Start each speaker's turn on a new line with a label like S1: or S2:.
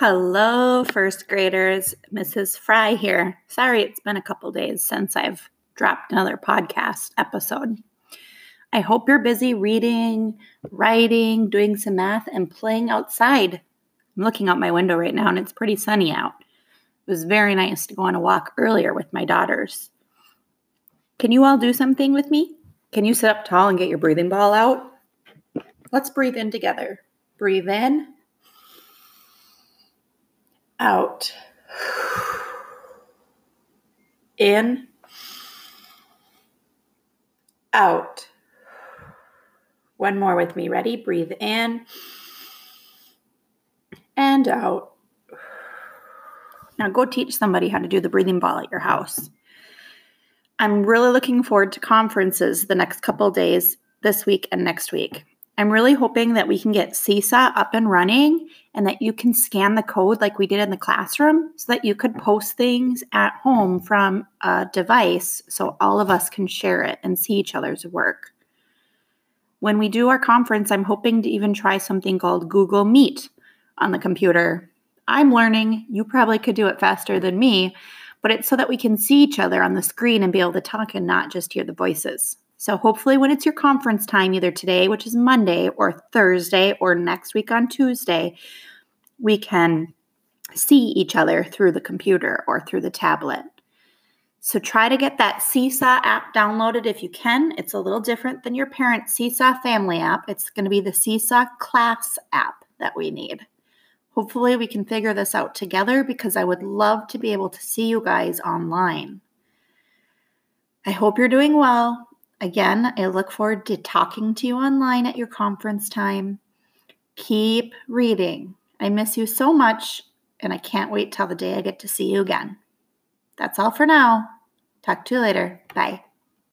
S1: Hello, first graders. Mrs. Fry here. Sorry it's been a couple days since I've dropped another podcast episode. I hope you're busy reading, writing, doing some math, and playing outside. I'm looking out my window right now and it's pretty sunny out. It was very nice to go on a walk earlier with my daughters. Can you all do something with me? Can you sit up tall and get your breathing ball out? Let's breathe in together. Breathe in out. In, out. One more with me. Ready? Breathe in and out. Now go teach somebody how to do the breathing ball at your house. I'm really looking forward to conferences the next couple days this week and next week. I'm really hoping that we can get Seesaw up and running and that you can scan the code like we did in the classroom so that you could post things at home from a device so all of us can share it and see each other's work. When we do our conference, I'm hoping to even try something called Google Meet on the computer. I'm learning, you probably could do it faster than me, but it's so that we can see each other on the screen and be able to talk and not just hear the voices. So, hopefully, when it's your conference time, either today, which is Monday, or Thursday, or next week on Tuesday, we can see each other through the computer or through the tablet. So, try to get that Seesaw app downloaded if you can. It's a little different than your parent Seesaw family app. It's going to be the Seesaw class app that we need. Hopefully, we can figure this out together because I would love to be able to see you guys online. I hope you're doing well. Again, I look forward to talking to you online at your conference time. Keep reading. I miss you so much, and I can't wait till the day I get to see you again. That's all for now. Talk to you later. Bye.